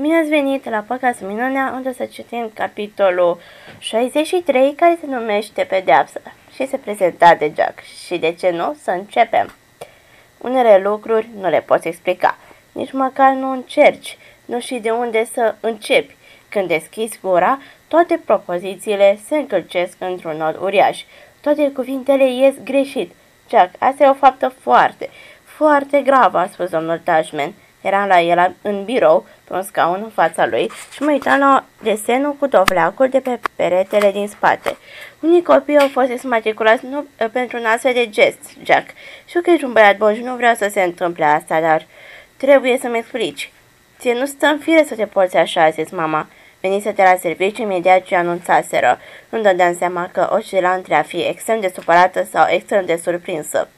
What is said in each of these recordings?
Bine ați venit la Păcați Minunea, unde să citim capitolul 63, care se numește Pedeapsă și se prezenta de Jack. Și de ce nu? Să începem. Unele lucruri nu le poți explica, nici măcar nu încerci, nu știi de unde să începi. Când deschizi gura, toate propozițiile se încălcesc într-un nod uriaș. Toate cuvintele ies greșit. Jack, asta e o faptă foarte, foarte gravă, a spus domnul Tajman. Eram la el în birou, pe un scaun în fața lui și mă uitam la desenul cu dovleacul de pe peretele din spate. Unii copii au fost desmatriculați nu, pentru un astfel de gest, Jack. Știu că ești un băiat bun și nu vreau să se întâmple asta, dar trebuie să-mi explici. Ție nu stă în fire să te porți așa, a zis mama. Venise de la serviciu imediat ce anunțaseră. Nu dădeam seama că oscila între a fi extrem de supărată sau extrem de surprinsă.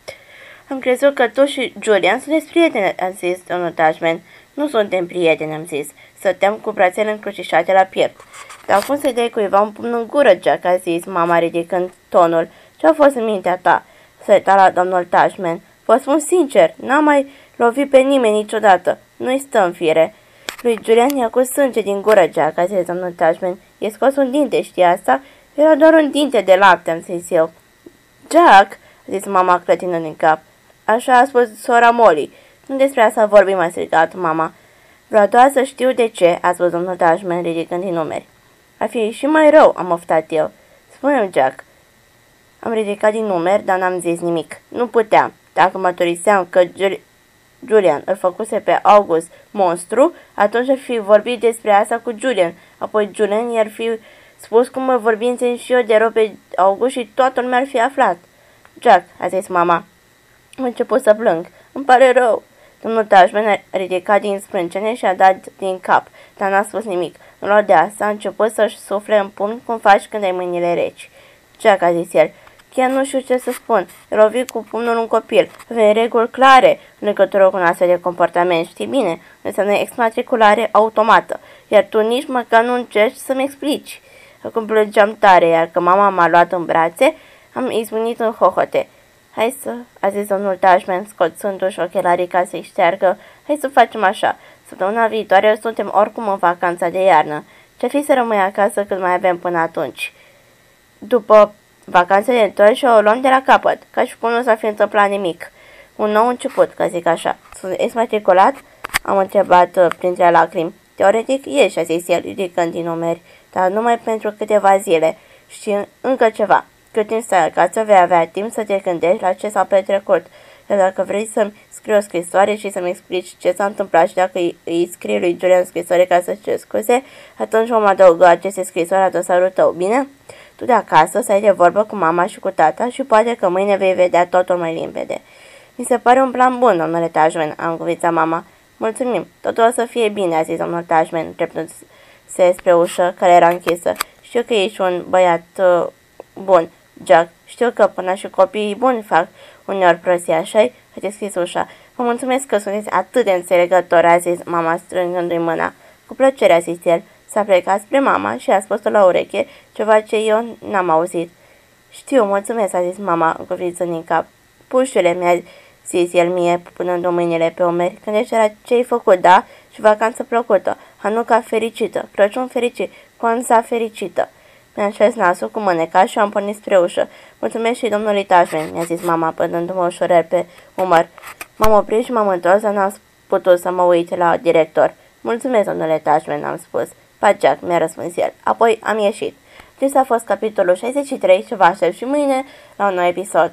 Am crezut că tu și Julian sunteți prieteni, a zis domnul Tajman. Nu suntem prieteni, am zis. Stăteam cu brațele încrucișate la piept. Dar cum să dai cuiva un pumn în gură, Jack, a zis mama ridicând tonul. Ce-a fost în mintea ta? Să uita la domnul Tajman. Vă spun sincer, n-am mai lovit pe nimeni niciodată. Nu-i stă în fire. Lui Julian i-a cu sânge din gură, Jack, a zis domnul Tajman. E scos un dinte, știi asta? Era doar un dinte de lapte, am zis eu. Jack, a zis mama clătinând în cap. Așa a spus sora Molly. Nu despre asta vorbim, a strigat mama. Vreau doar să știu de ce, a spus domnul Dashman ridicând din numeri. Ar fi și mai rău, am oftat eu. spune Jack. Am ridicat din numeri, dar n-am zis nimic. Nu puteam. Dacă mă turiseam că Julian îl făcuse pe August monstru, atunci ar fi vorbit despre asta cu Julian. Apoi Julian i-ar fi spus cum mă vorbim și eu de rău pe August și toată lumea ar fi aflat. Jack, a zis mama. Am început să plâng. Îmi pare rău. Domnul Tajman a ridicat din sprâncene și a dat din cap, dar n-a spus nimic. În loc de asta, a început să-și sufle în pumn cum faci când ai mâinile reci. Jack, a zis el, chiar nu știu ce să spun. Rovi cu pumnul un copil. Avem reguli clare în legătură cu un astfel de comportament. Știi bine, înseamnă exmatriculare automată. Iar tu nici măcar nu încerci să-mi explici. Acum plângeam tare, iar că mama m-a luat în brațe, am izbunit în hohote. Hai să, a zis domnul Tajman, scoțându-și ochelarii ca să-i șteargă, hai să facem așa. Săptămâna viitoare suntem oricum în vacanța de iarnă. Ce fi să rămâi acasă cât mai avem până atunci? După vacanța de întorc și o luăm de la capăt, ca și cum nu s-ar fi întâmplat nimic. Un nou început, ca zic așa. Sunt exmatriculat? Am întrebat uh, printre lacrimi. Teoretic ești, a zis el, ridicând din numeri, dar numai pentru câteva zile. Și încă ceva. Cât timp stai acasă, vei avea timp să te gândești la ce s-a petrecut. Iar dacă vrei să-mi scrii o scrisoare și să-mi explici ce s-a întâmplat și dacă îi, îi scrii lui Julian scrisoare ca să-ți cer scuze, atunci vom adăuga aceste scrisoare la dosarul tău, bine? Tu de acasă să ai de vorbă cu mama și cu tata și poate că mâine vei vedea totul mai limpede. Mi se pare un plan bun, domnule Tajman, am cuvițat mama. Mulțumim, totul o să fie bine, a zis domnul Tajman, dreptându-se spre ușă, care era închisă. Știu că ești un băiat uh, bun, Jack, știu că până și copiii buni fac uneori prostii, așa-i? A deschis ușa. Vă mulțumesc că sunteți atât de înțelegători, a zis mama strângându-i mâna. Cu plăcere, a zis el. S-a plecat spre mama și a spus-o la ureche ceva ce eu n-am auzit. Știu, mulțumesc, a zis mama, încuvițând din cap. Pușule, mi-a zis el mie, punând mâinile pe umeri, când ești la ce-ai făcut, da? Și vacanță plăcută, Hanuca fericită, Crăciun fericit, Conza fericită. Mi-am șes nasul cu mâneca și am pornit spre ușă. Mulțumesc și domnului Tajmen, mi-a zis mama, pădându-mă ușurel pe umăr. M-am oprit și m-am întors, dar n-am putut să mă uit la director. Mulțumesc, domnule Tajmen, am spus. Paceac, mi-a răspuns el. Apoi am ieșit. Acesta a fost capitolul 63 și vă aștept și mâine la un nou episod.